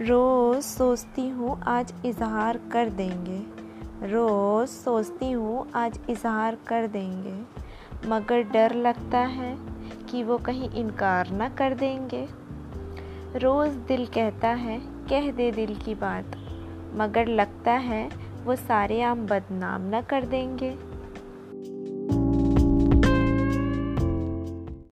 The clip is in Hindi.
रोज़ सोचती हूँ आज इजहार कर देंगे। रोज़ सोचती हूँ आज इजहार कर देंगे। मगर डर लगता है कि वो कहीं इनकार ना कर देंगे। रोज़ दिल कहता है, कह दे दिल की बात। मगर लगता है वो सारे आम बदनाम ना कर देंगे।